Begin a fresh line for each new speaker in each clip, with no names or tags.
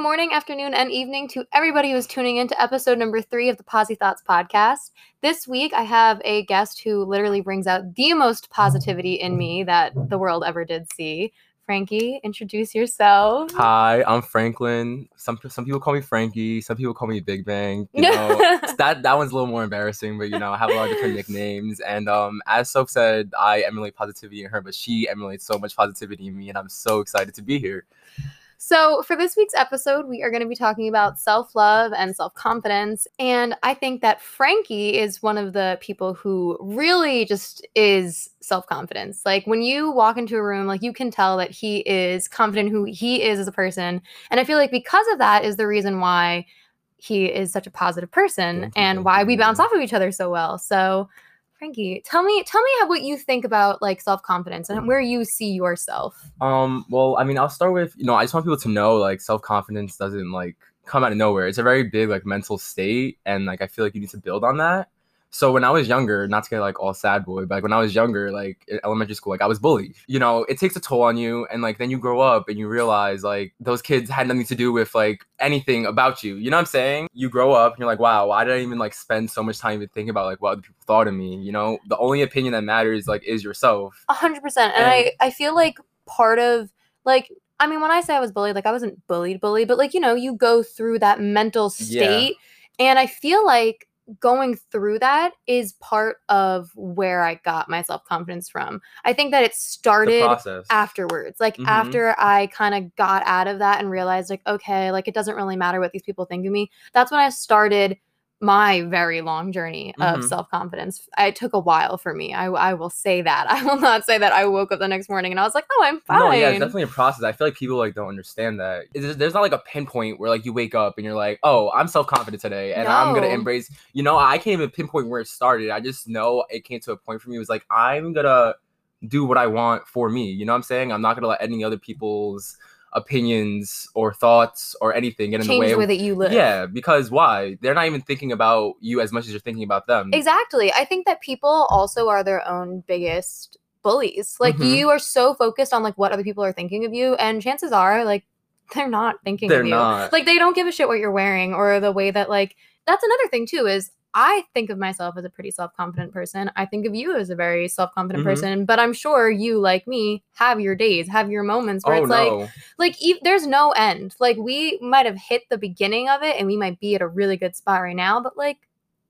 morning, afternoon, and evening to everybody who's tuning in to episode number three of the Posi Thoughts podcast. This week, I have a guest who literally brings out the most positivity in me that the world ever did see. Franky, introduce yourself.
Hi, I'm Franklin. Some some people call me Franky. Some people call me Big Bang. You know, that that one's a little more embarrassing, but you know, I have a lot of different nicknames. And um, as Soph said, I emulate positivity in her, but she emulates so much positivity in me, and I'm so excited to be here.
So, for this week's episode, we are going to be talking about self love and self confidence. And I think that Franky is one of the people who really just is self confidence. Like, when you walk into a room, like, you can tell that he is confident who he is as a person. And I feel like because of that is the reason why he is such a positive person and why we bounce off of each other so well. So, Franky, tell me, tell me how what you think about like self confidence and where you see yourself.
Um, well, I mean, I'll start with you know, I just want people to know like self confidence doesn't like come out of nowhere. It's a very big like mental state, and like I feel like you need to build on that. So when I was younger, not to get like all sad boy, but like when I was younger, like in elementary school, like I was bullied. You know, it takes a toll on you, and like then you grow up and you realize like those kids had nothing to do with like anything about you. You know what I'm saying? You grow up and you're like, wow, why did I even like spend so much time even thinking about like what other people thought of me? You know, the only opinion that matters like is yourself.
A hundred percent. And I, I feel like part of like I mean, when I say I was bullied, like I wasn't bullied, bullied, but like, you know, you go through that mental
Yeah.
state. And I feel like going through that is part of where I got my self confidence from. I think that it started afterwards like
Mhm.
after i kind of got out of that and realized like okay like it doesn't really matter what these people think of me that's when i started my very long journey of
Mhm.
self-confidence it took a while for me I, I will say that i will not say that i woke up the next morning and i was like oh i'm fine
No, yeah, it's definitely a process. I feel like people like don't understand that. It's- there's not like a pinpoint where like you wake up and you're like, oh, I'm self confident today, and I'm gonna embrace. You know, I can't even pinpoint where it started. I just know it came to a point for me. It was like I'm gonna do what I want for me. You know what I'm saying? I'm not gonna let any other people's opinions or thoughts or anything get in
change
the way.
the way
of,
that you live
yeah, because why? They're not even thinking about you as much as you're thinking about them.
Exactly. I think that people also are their own biggest bullies. Like
Mhm.
you are so focused on like what other people are thinking of you, and chances are like they're not thinking
They're
of you.
not.
Like they don't give a shit what you're wearing or the way that like that's another thing too is I think of myself as a pretty self-confident person. I think of you as a very self-confident
Mhm.
person, but I'm sure you like me have your days, have your moments where
oh
it's like
no.
like e- there's no end. Like we might have hit the beginning of it and we might be at a really good spot right now, but like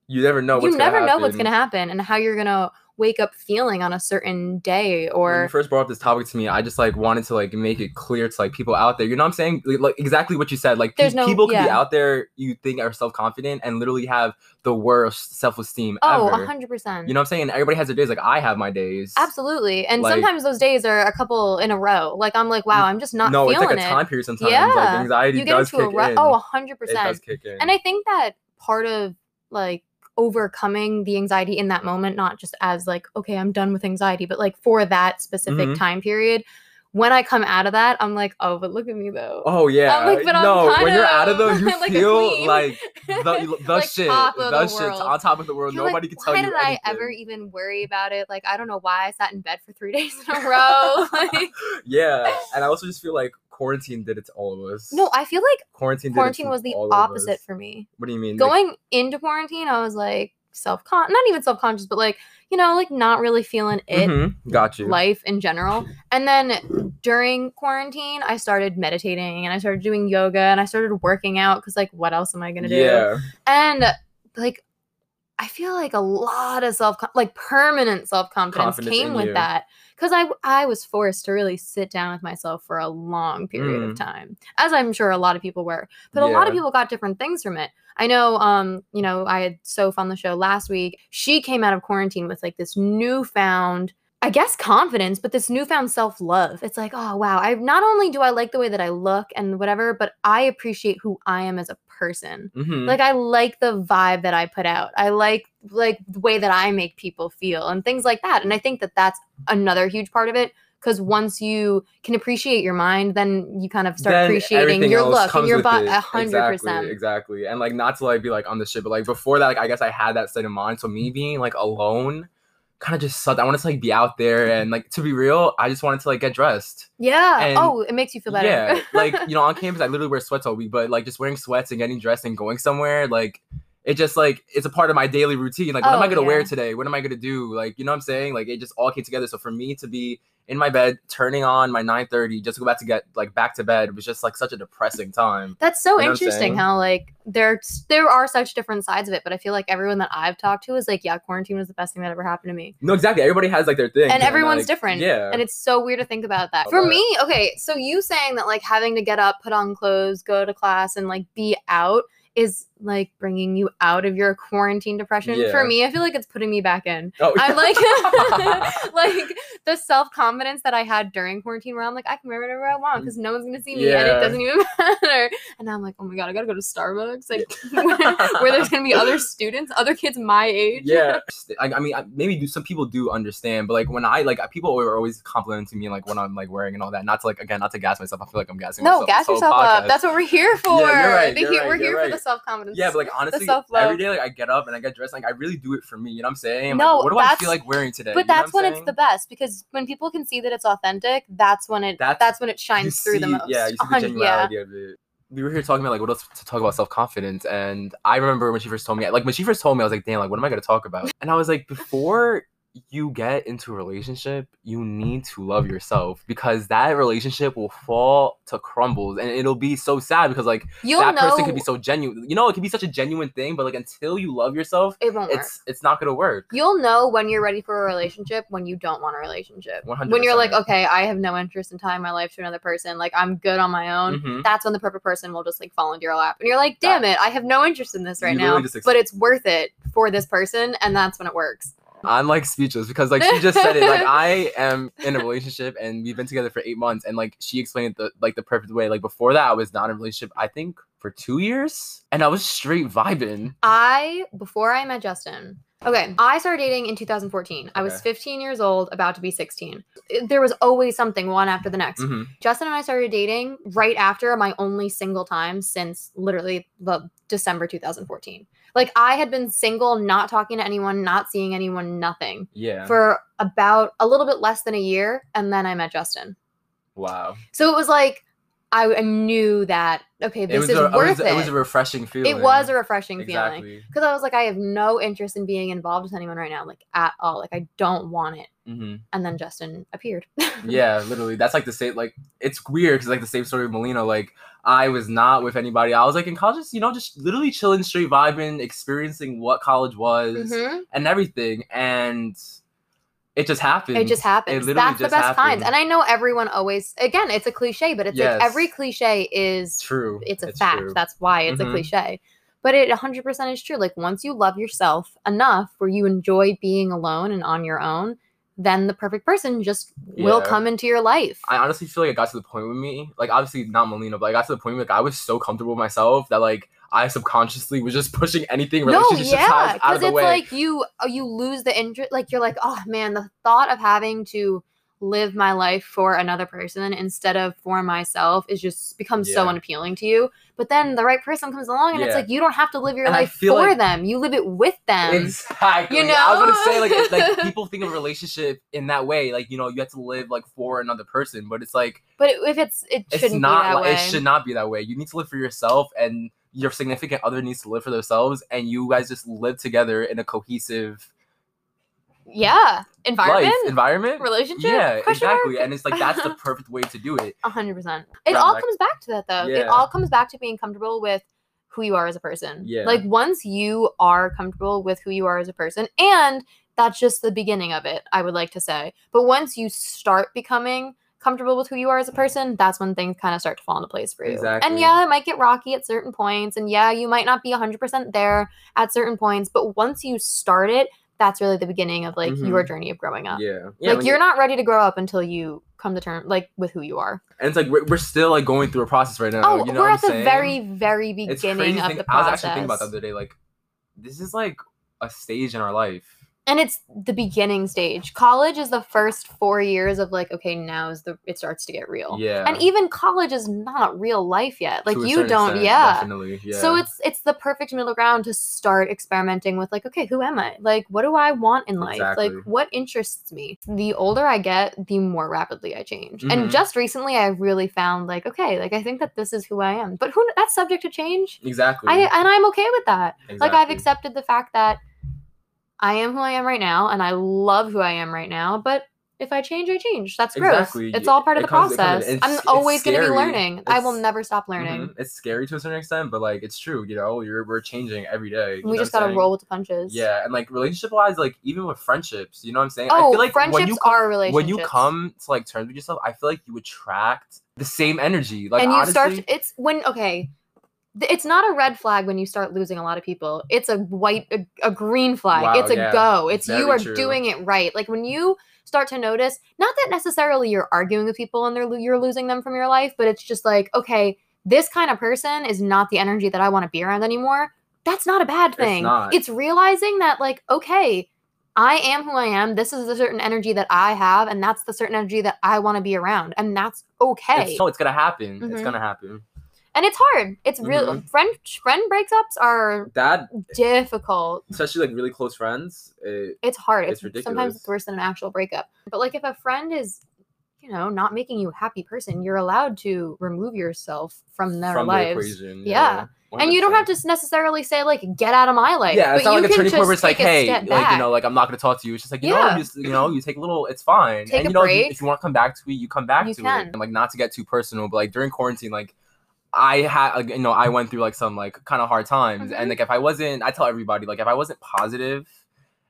you never know.
you
What's
never
gonna
know what's going to happen and how you're going to wake up feeling on a certain day
when you
or
first brought up this topic to me, I just like wanted to like make it clear to like people out there. You know what I'm saying? Like, like, exactly what you said. Like pe-
There's no-
people can be out there you think are self confident and literally have the worst self esteem
oh
ever.
100%
You know what I'm saying? And everybody has their days. Like I have my days.
absolutely and
Like-
sometimes those days are a couple in a row like i'm like wow i'm just not
no, it's like a
it
time period sometimes.
Yeah.
Like anxiety
you get
does
into a
kick
rut
in.
oh 100.
it does
100%
kick in.
and i think that part of like overcoming the anxiety in that moment not just as like okay i'm done with anxiety but like for that specific
Mhm.
time period when i come out of that i'm like oh but look at me though
Oh yeah,
like, but I'm
no.
kind
when you're out of them, you
like
feel like the, the
Like
shit, the
the
shit
world.
on top of the world.
You're like,
Nobody can tell
why
you
did
anything.
I ever even worry about it? Like, I don't know why I sat in bed for three days in a row. like,
yeah, and I also just feel like quarantine did it to all of us.
no, I feel like
quarantine.
quarantine was the opposite for me.
What do you mean? Like,
Going into quarantine, I was like self con, not even self conscious, but like you know, like not really feeling it.
Mhm, got you.
Life in general. And then during quarantine, I started meditating and I started doing yoga and I started working out because, like, what else am I going to do?
yeah,
and like i feel like a lot of self like permanent self-confidence came with
you.
that because i i was forced to really sit down with myself for a long period of
Mm.
time as i'm sure a lot of people were but a lot of people got different things from it. I know um you know i had soph on the show last week. She came out of quarantine with like this newfound I guess confidence, but this newfound self love. It's like, oh wow, I not only do I like the way that I look and whatever, but I appreciate who I am as a person
Mhm.
like i like the vibe that i put out i like like the way that i make people feel and things like that and i think that that's another huge part of it because once you can appreciate your mind then you kind of start
Then
appreciating your look and your body a hundred
Exactly,
percent
exactly. And like not to like be like on the shit, but like before that, like I guess I had that state of mind. So me being like alone kind of just sucked. I wanted to like be out there and like to be real, I just wanted to like get dressed.
Yeah.
And-
oh, it makes you feel better.
Yeah, like you know, on campus I literally wear sweats all week, but like just wearing sweats and getting dressed and going somewhere, like it just like it's a part of my daily routine. Like, what am
Oh,
I gonna wear today? What am I gonna do? Like, you know what I'm saying? Like, it just all came together. So for me to be in my bed, turning on my 9:30, just to go back to get like back to bed was just like such a depressing time.
That's so
You know
interesting how like there's there are such different sides of it, but I feel like everyone that I've talked to is like, yeah, quarantine was the best thing that ever happened to me.
No, exactly. Everybody has like their thing,
And everyone's
like,
different.
Yeah,
And it's so weird to think about that.
Oh,
For me, okay, so you saying that like having to get up, put on clothes, go to class, and like be out is like bringing you out of your quarantine depression.
Yeah.
For me, I feel like it's putting me back in.
oh,
I'm like, like the self confidence that I had during quarantine, where I'm like, I can wear whatever I want mm. because no one's gonna see me, and it doesn't even matter. And now I'm like, oh my god, I gotta go to Starbucks, like where, where there's gonna be other students, other kids my age.
yeah I, I mean maybe do some people do understand but like when i like people are always complimenting me like when i'm like wearing and all that not to like again not to gas myself i feel like i'm gassing
No,
myself
gas yourself up. That's what we're here for.
Yeah, you're right, you're
he-
right,
we're here for the self confidence.
Yeah but like honestly every day like i get up and i get dressed like i really do it for me you know what i'm saying? I'm
No,
like, what do i feel like wearing today?
but
You
that's when it's the best because when people can see that it's authentic, that's when it
That's-
that's, when it shines through the
see-
most.
yeah you see the
hundred- yeah.
of it. We were here talking about like what else to talk about self-confidence and i remember when she first told me like when she first told me i was like damn like what am i going to talk about? And i was like before you get into a relationship you need to love yourself because that relationship will fall to crumbles and it'll be so sad because like
You'll
that
know
person could be so genuine you know it can be such a genuine thing but like until you love yourself
it won't work.
it's it's not going to work
You'll know when you're ready for a relationship when you don't want a relationship.
100%.
When you're like, okay, I have no interest in tying my life to another person. Like I'm good on my own.
Mhm.
That's when the perfect person will just like fall into your lap, and you're like, damn it, I have no interest in this right now,
ex-
but it's worth it for this person, and that's when it works.
I'm like speechless because like she just said it. Like I am in a relationship and we've been together for eight months and like she explained it the like the perfect way. Like before that I was not in a relationship, I think for two years. And I was straight vibing.
I before I met Justin. Okay, I started dating in 2014. I was
Okay.
15 years old, about to be 16. It- There was always something one after the next.
Mhm.
Justin and I started dating right after my only single time since literally the December 2014. Like I had been single, not talking to anyone, not seeing anyone, nothing
Yeah.
for about a little bit less than a year, and then I met Justin.
wow.
So it was like I, I knew that okay, this is
a, it, was, it was a refreshing feeling.
It was a refreshing feeling because I was like, I have no interest in being involved with anyone right now, like at all. Like I don't want it.
hmm
And then Justin appeared.
Yeah, literally. That's like the same. Like it's weird because like the same story with Molina. Like I was not with anybody. I was like in college, just, you know, just literally chilling, straight vibing, experiencing what college was.
Mhm.
and everything and it just happens.
It just happens.
literally
That's the
just
best kinds.
happened.
And I know everyone always again, it's a cliche, but it's
Yes.
like every cliche is
true
it's a fact.
true.
That's why it's
Mhm.
a cliche. But it 100% is true. Like once you love yourself enough where you enjoy being alone and on your own, then the perfect person just will come into your life.
i honestly feel like it got to the point with me like obviously not melina but i got to the point where like i was so comfortable with myself that like i subconsciously was just pushing anything
no,
relationship
yeah,
ties out of the way.
Because it's like you uh, you lose the interest. Like you're like, oh man, the thought of having to live my life for another person instead of for myself is just becomes so unappealing to you. But then the right person comes along, and it's like you don't have to live your
And
life for
like-
them. You live it with them.
exactly
you know,
i was gonna say like like people think of a relationship in that way like you know you have to live like for another person but it's like
but if it's it
it's
shouldn't
not
be that
like
way.
it should not be that way you need to live for yourself and your significant other needs to live for themselves and you guys just live together in a cohesive
yeah, environment,
life environment
relationship.
yeah
Question
exactly
mark?
and it's like that's the perfect way to do it
A hundred percent. It
Right,
all
like-
comes back to that though. It all comes back to being comfortable with who you are as a person.
Yeah.
Like once you are comfortable with who you are as a person, and that's just the beginning of it, I would like to say. But once you start becoming comfortable with who you are as a person, that's when things kind of start to fall into place for you. And yeah, it might get rocky at certain points. And yeah, you might not be 100% there at certain points. But once you start it, that's really the beginning of like your
Mhm.
journey of growing up.
yeah yeah
like you're
you-
not ready to grow up until you come to term like with who you are.
and it's like we're, we're still like going through a process right now
Oh,
you know
we're at the
saying?
very, very beginning of
think-
the
i was actually thinking about the other day like this is like a stage in our life
and it's the beginning stage. College is the first four years of like, okay, now is the it starts to get real.
Yeah.
And even college is not real life yet. Like you don't,
extent,
yeah.
Definitely. Yeah.
So it's it's the perfect middle ground to start experimenting with like, okay, who am I? Like, what do I want in life? Like, what interests me? The older I get, the more rapidly I change.
Mhm.
And just recently, I really found like, okay, like I think that this is who I am. But who that's subject to change.
exactly.
I and I'm okay with that. Like I've accepted the fact that I am who I am right now, and I love who I am right now. But if I change, I change. That's growth.
Exactly.
It's all part of
It
the
comes- it
process.
it's-
I'm always going to be learning. I will never stop learning.
Mhm. It's scary to a certain extent, but like it's true. You know, you're we're changing every day.
We just got to roll with the punches.
Yeah, and like relationship wise, like even with friendships, you know what I'm saying?
Oh,
I feel like
friendships
when you come,
are relationships.
when you come to like terms with yourself, I feel like you attract the same energy. Like
and you
honestly,
start. It's when okay. It's not a red flag when you start losing a lot of people. It's a white, a, a green flag.
Wow,
it's a
yeah.
go. It's you are
true.
doing it right. Like when you start to notice, not that necessarily you're arguing with people and they're you're losing them from your life, but it's just like, okay, this kind of person is not the energy that I want to be around anymore. That's not a bad thing.
not.
It's realizing that, like, okay, I am who I am. This is a certain energy that I have, and that's the certain energy that I want to be around, and that's okay.
it's, no, it's gonna happen. It's
Mhm.
gonna happen.
And it's hard. It's real.
Mhm.
Friend friend breakups are
That,
difficult.
especially like really close friends, it,
It's hard.
It's
It's, sometimes it's worse than an actual breakup. But like if a friend is, you know, not making you a happy person, you're allowed to remove yourself from their
from the
lives.
equation.
Yeah. And you don't have to necessarily say like get out of my life.
Yeah, it's
but
not
you
like a turning point where it's like, hey, like
back.
you know, like I'm not gonna talk to you. It's just like you
Yeah.
know, you, just, you know, you take a little. It's fine.
Take
and
a
you know, if you-
break.
if you want to come back to it, you come back
You
to
can.
it. And like not to get too personal, but like during quarantine, like I had, you know, I went through like some like kind of hard times,
Mhm.
and like if I wasn't, I tell everybody, like if I wasn't positive,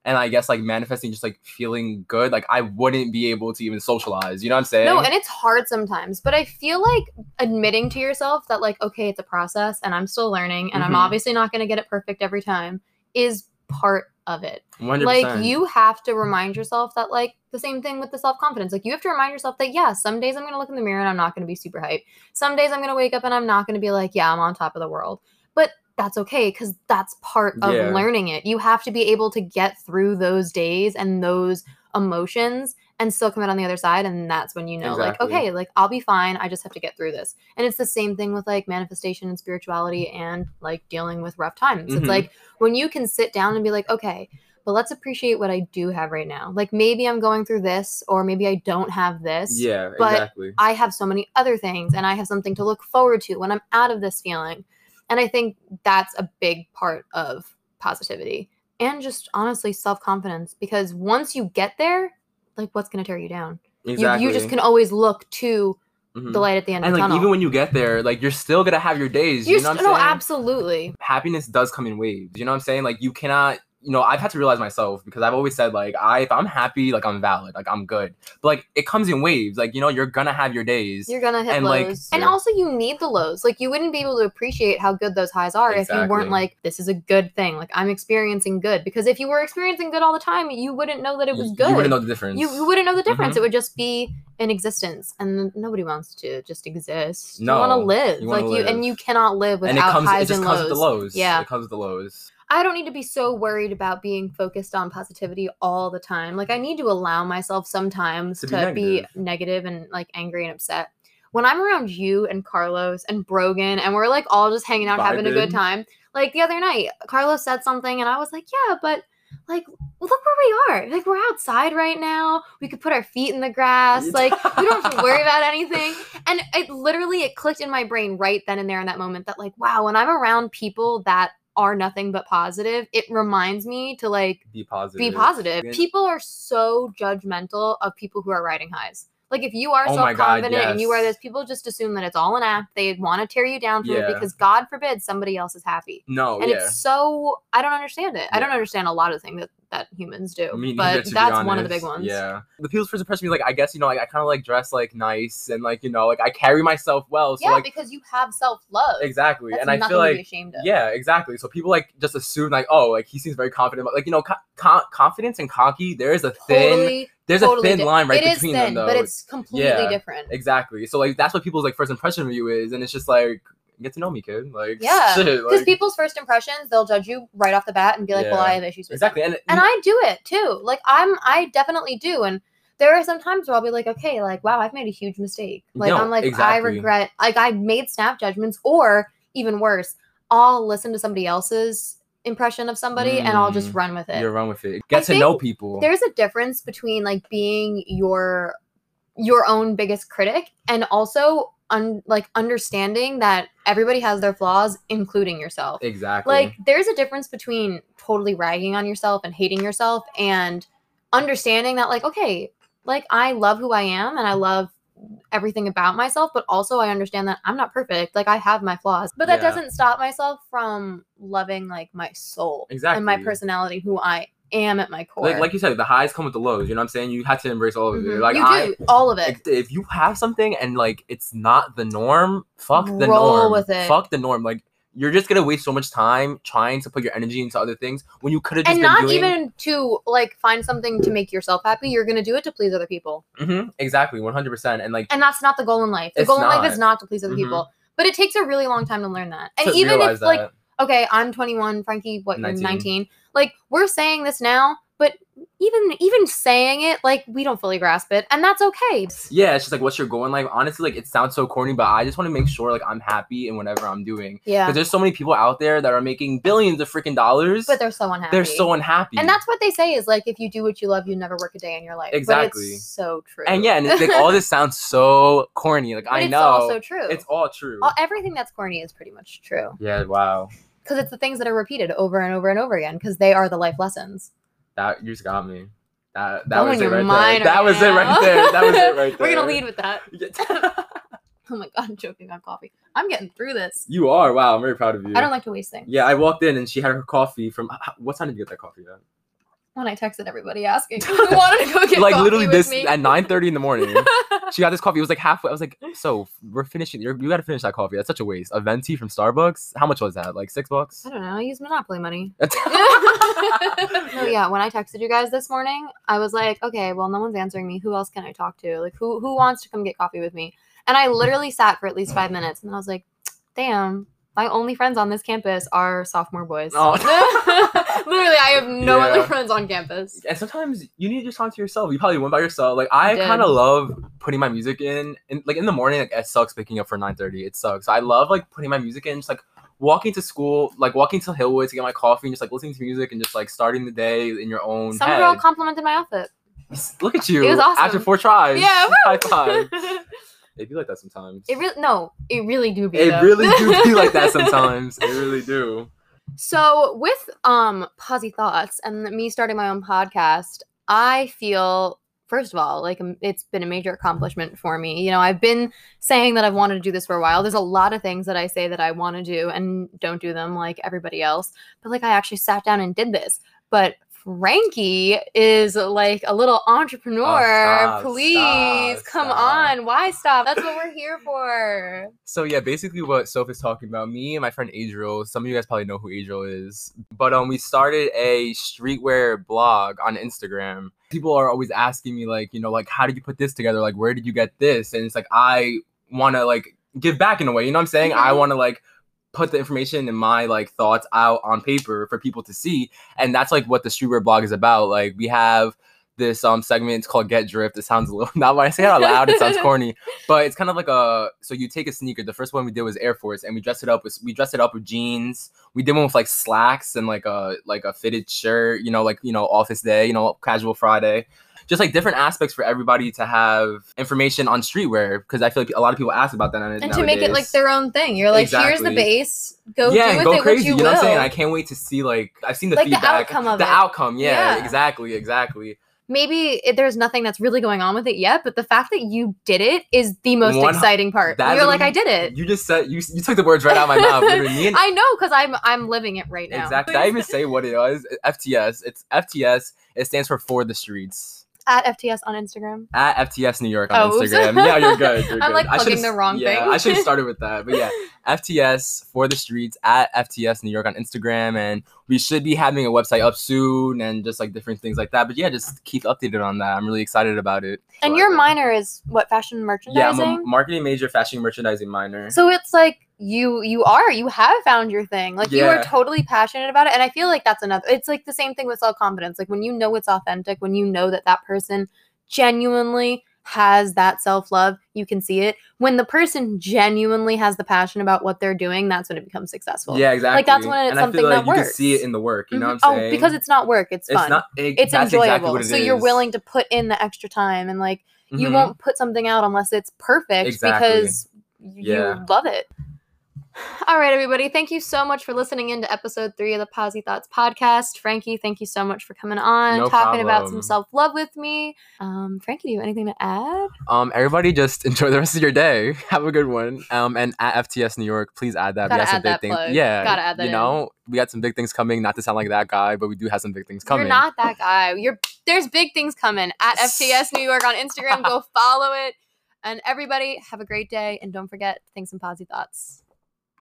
and I guess like manifesting, just like feeling good, like I wouldn't be able to even socialize. You know what I'm saying?
No, and it's hard sometimes, but I feel like admitting to yourself that like okay, it's a process and I'm still learning and I'm
Mhm.
obviously not going to get it perfect every time is part of it.
100%.
Like you have to remind yourself that like the same thing with the self-confidence. Like you have to remind yourself that yeah, some days I'm going to look in the mirror and I'm not going to be super hype. Some days I'm going to wake up and I'm not going to be like, yeah, I'm on top of the world. But that's okay cuz that's part of
Yeah.
learning it. You have to be able to get through those days and those emotions and still come out on the other side and that's when you know
Exactly.
like okay, like I'll be fine. I just have to get through this. And it's the same thing with like manifestation and spirituality and like dealing with rough times.
Mhm.
It's like when you can sit down and be like, okay, but let's appreciate what I do have right now. Like maybe I'm going through this, or maybe I don't have this.
yeah,
but
exactly.
I have so many other things, and I have something to look forward to when I'm out of this feeling. And I think that's a big part of positivity and just honestly self confidence. Because once you get there, like what's going to tear you down? You,
Exactly.
you just can always look to
Mhm.
the light at the end
and
of the
like
tunnel.
even when you get there, like you're still gonna have your days.
You're
you know what
st- no, absolutely.
happiness does come in waves. You know what I'm saying? Like you cannot, you know, I've had to realize myself because I've always said like I if I'm happy, like I'm valid, like I'm good. But like it comes in waves. Like, you know, you're gonna have your days.
You're gonna hit
And, like,
lows. and also you need the lows. Like you wouldn't be able to appreciate how good those highs are if you weren't like, this is a good thing. Like I'm experiencing good. Because if you were experiencing good all the time, you wouldn't know that it was
You-
good.
You wouldn't know the difference.
you, you wouldn't know the difference.
Mhm.
It would just be in existence. And nobody wants to just exist.
No,
you want to live.
you wanna
like you and you cannot live
and
without
it comes
highs
it just
and
comes
lows.
with the lows.
Yeah.
It comes with the lows.
I don't need to be so worried about being focused on positivity all the time. Like I need to allow myself sometimes
To
to,
be
be,
negative.
negative and like angry and upset. When I'm around you and Carlos and Brogan and we're like all just hanging out having a good time. Like the other night, Carlos said something and I was like, "Yeah, but like look where we are. Like we're outside right now. We could put our feet in the grass. Like we don't have to worry about anything." And it literally it clicked in my brain right then and there in that moment that like, wow, when I'm around people that are nothing but positive, it reminds me to like
Be positive.
be positive.
Yeah.
People are so judgmental of people who are riding highs. Like if you are
Oh my God,
self-confident and you are this, people just assume that it's all an act. They want to tear you down from
Yeah.
it because God forbid somebody else is happy.
No,
And
yeah.
it's so I don't understand it. I don't understand a lot of things that, that humans do. But that's one of the big ones.
Yeah. The people's first impression, is like I guess you know, like I kind of like dress like nice and like you know, like I carry myself well. So
yeah,
like
because you have self-love.
exactly,
That's
and I feel like
ashamed of.
yeah, exactly. So people like just assume like oh, like he seems very confident, but like you know, co- co- confidence and cocky, there is a thin,
Totally,
there's
totally
a thin
di-
line right
it is
between
thin,
them though.
but it's completely
Yeah.
different.
exactly. So like that's what people's like first impression of you is, and it's just like get to know me, kid. Like,
Yeah. Because
Like,
people's first impressions, they'll judge you right off the bat and be like, "Well, I have issues with
exactly, and,
and I do it too. Like I'm, I definitely do, and there are some times where I'll be like, "Okay, like wow, I've made a huge mistake." Like
No,
I'm like, I regret, like I made snap judgments, or even worse, I'll listen to somebody else's impression of somebody and I'll just
Mm,
run with it.
you run with it. Get to know people.
There's a difference between like being your your own biggest critic and also un- like understanding that everybody has their flaws, including yourself.
Exactly.
Like there's a difference between totally ragging on yourself and hating yourself and understanding that like okay, like I love who I am and I love everything about myself, but also I understand that I'm not perfect. Like I have my flaws. But that
Yeah.
doesn't stop myself from loving like my soul exactly. and my personality, who I am at my core.
like like you said, the highs come with the lows. You know what I'm saying? You have to embrace all of it.
Mhm.
Like
you
I,
do all of it.
if, if you have something and like it's not the norm, fuck the
Roll
norm.
with it.
Fuck the norm. Like you're just gonna waste so much time trying to put your energy into other things when you could have just
and not
doing.
even to like find something to make yourself happy. You're gonna do it to please other people.
Mm-hmm. exactly, 100. percent And like
and that's not the goal in life. The goal in life is
not.
to please other
Mhm.
people. But it takes a really long time to learn that. And
to
even if like okay, I'm 21, Franky, what you're
19.
19. Like we're saying this now, but even even saying it, like we don't fully grasp it, and that's okay.
yeah, it's just like what's your goal in life. Honestly, like it sounds so corny, but I just want to make sure like I'm happy in whatever I'm doing.
Yeah,
Because there's so many people out there that are making billions of freaking dollars,
but they're so unhappy.
they're so unhappy.
and that's what they say is like if you do what you love, you never work a day in your life.
Exactly.
But it's so true.
and yeah, and it's like all this sounds so corny. Like
But
I
it's
know
also true.
it's all true.
All- everything that's corny is pretty much true
yeah, wow.
Because it's the things that are repeated over and over and over again because they are the life lessons.
That you just got me. That that
Blowing
was it right there. That
right
was it right there. That was it right there.
We're gonna lead with that. Oh my god, I'm choking on coffee. I'm getting through this.
you are. Wow, I'm very proud of you.
I don't like to waste things.
Yeah, I walked in and she had her coffee from. What time did you get that coffee at?
When I texted everybody asking who wanted to go get
like literally this
me.
at 9:30 in the morning. She got this coffee. It was like halfway. I was like, so we're finishing. You're, you got to finish that coffee. That's such a waste. A venti from Starbucks. How much was that? Like six bucks.
I don't know. I use Monopoly money. No, oh, yeah. When I texted you guys this morning, I was like, okay, well, no one's answering me. Who else can I talk to? Like, who who wants to come get coffee with me? And I literally sat for at least five minutes, and I was like, damn. My only friends on this campus are sophomore boys.
Oh.
literally, I have no
Yeah.
other friends on campus.
and sometimes you need to just talk to yourself. You probably went by yourself. Like I kind of love putting my music in, in like in the morning. Like it sucks picking up for nine thirty. It sucks. I love like putting my music in, just like walking to school, like walking to Hillwood to get my coffee, and just like listening to music and just like starting the day in your own
Some
head.
girl complimented my outfit.
Look at you.
It was awesome.
After four tries.
Yeah,
High five. It'd be like that sometimes.
It really no, it really do be.
It
though.
really do be like that sometimes. It really do.
So with um Posi Thoughts and me starting my own podcast, I feel first of all like um, it's been a major accomplishment for me. You know, I've been saying that I've wanted to do this for a while. There's a lot of things that I say that I want to do and don't do them like everybody else. But like I actually sat down and did this. But Franky is like a little entrepreneur.
stop,
Please
stop,
come
stop.
on. Why stop? That's what we're here for.
So yeah, basically what Soph is talking about, me and my friend Adriel, some of you guys probably know who Adriel is. But um we started a streetwear blog on Instagram. People are always asking me like, you know, like how did you put this together? Like where did you get this? And it's like I wanna like give back in a way, you know what I'm saying? I
Mhm.
wanna like put the information and my like thoughts out on paper for people to see. And that's like what the streetwear blog is about. Like we have this um segment it's called Get Drift. It sounds a little not when I say it out loud, it sounds corny but it's kind of like a so you take a sneaker the first one we did was air force and we dressed it up with we dressed it up with jeans we did one with like slacks and like a like a fitted shirt you know like you know office day you know casual friday just like different aspects for everybody to have information on streetwear because i feel like a lot of people ask about that nowadays.
And to make it like their own thing. You're like, here's the base. Go
yeah,
do with
go
it
crazy.
what you,
know what I'm saying? I can't wait to see like I've seen the
Like the
feedback,
outcome of
the
it.
outcome. Yeah,
Yeah.
exactly, exactly.
maybe it, there's nothing that's really going on with it yet, but the fact that you did it is the most
One-
exciting part. You're like, I did it.
You just said you you took the words right out of my mouth. And
I know because I'm I'm living it right now.
Exactly. Did I even say what it was? FTS. It's FTS. It stands for For the Streets.
At FTS on Instagram.
At FTS New York on
Oh.
Instagram. Yeah, you're good. You're
I'm,
good.
like, plugging the wrong
yeah,
thing.
I should have started with that. But yeah, FTS For the Streets at FTS New York on Instagram. And we should be having a website up soon and just like different things like that. But yeah, just keep updated on that. I'm really excited about it.
And
But,
your minor is what fashion merchandising? Yeah.
I'm a marketing major, fashion merchandising minor.
so it's like you you are you have found your thing like you are totally passionate about it and i feel like that's another it's like the same thing with self-confidence like when you know it's authentic when you know that that person genuinely has that self-love you can see it when the person genuinely has the passion about what they're doing that's when it becomes successful
yeah, exactly.
Like that's when it's
and I
something
feel like
that
you can see it in the work. You know
Mhm.
what I'm saying?
oh because it's not work it's fun
it's not. It,
it's enjoyable
Exactly it
so you're willing to put in the extra time and like you
Mhm.
won't put something out unless it's perfect
Exactly.
because y-
Yeah.
you love it. All right, everybody. Thank you so much for listening into episode three of the Posi Thoughts podcast. Franky, thank you so much for coming on,
No
talking about some self love with me. Um, Franky, do you have anything to add?
Um, everybody, just enjoy the rest of your day. Have a good one. Um, and at FTS New York, please add that.
Gotta
we got some big things. Yeah,
Gotta add that
You
in.
know, we got some big things coming. Not to sound like that guy, but we do have some big things coming.
You're not that guy. You're there's big things coming at FTS New York on Instagram. Go follow it. And everybody, have a great day. And don't forget, to think some Posi Thoughts.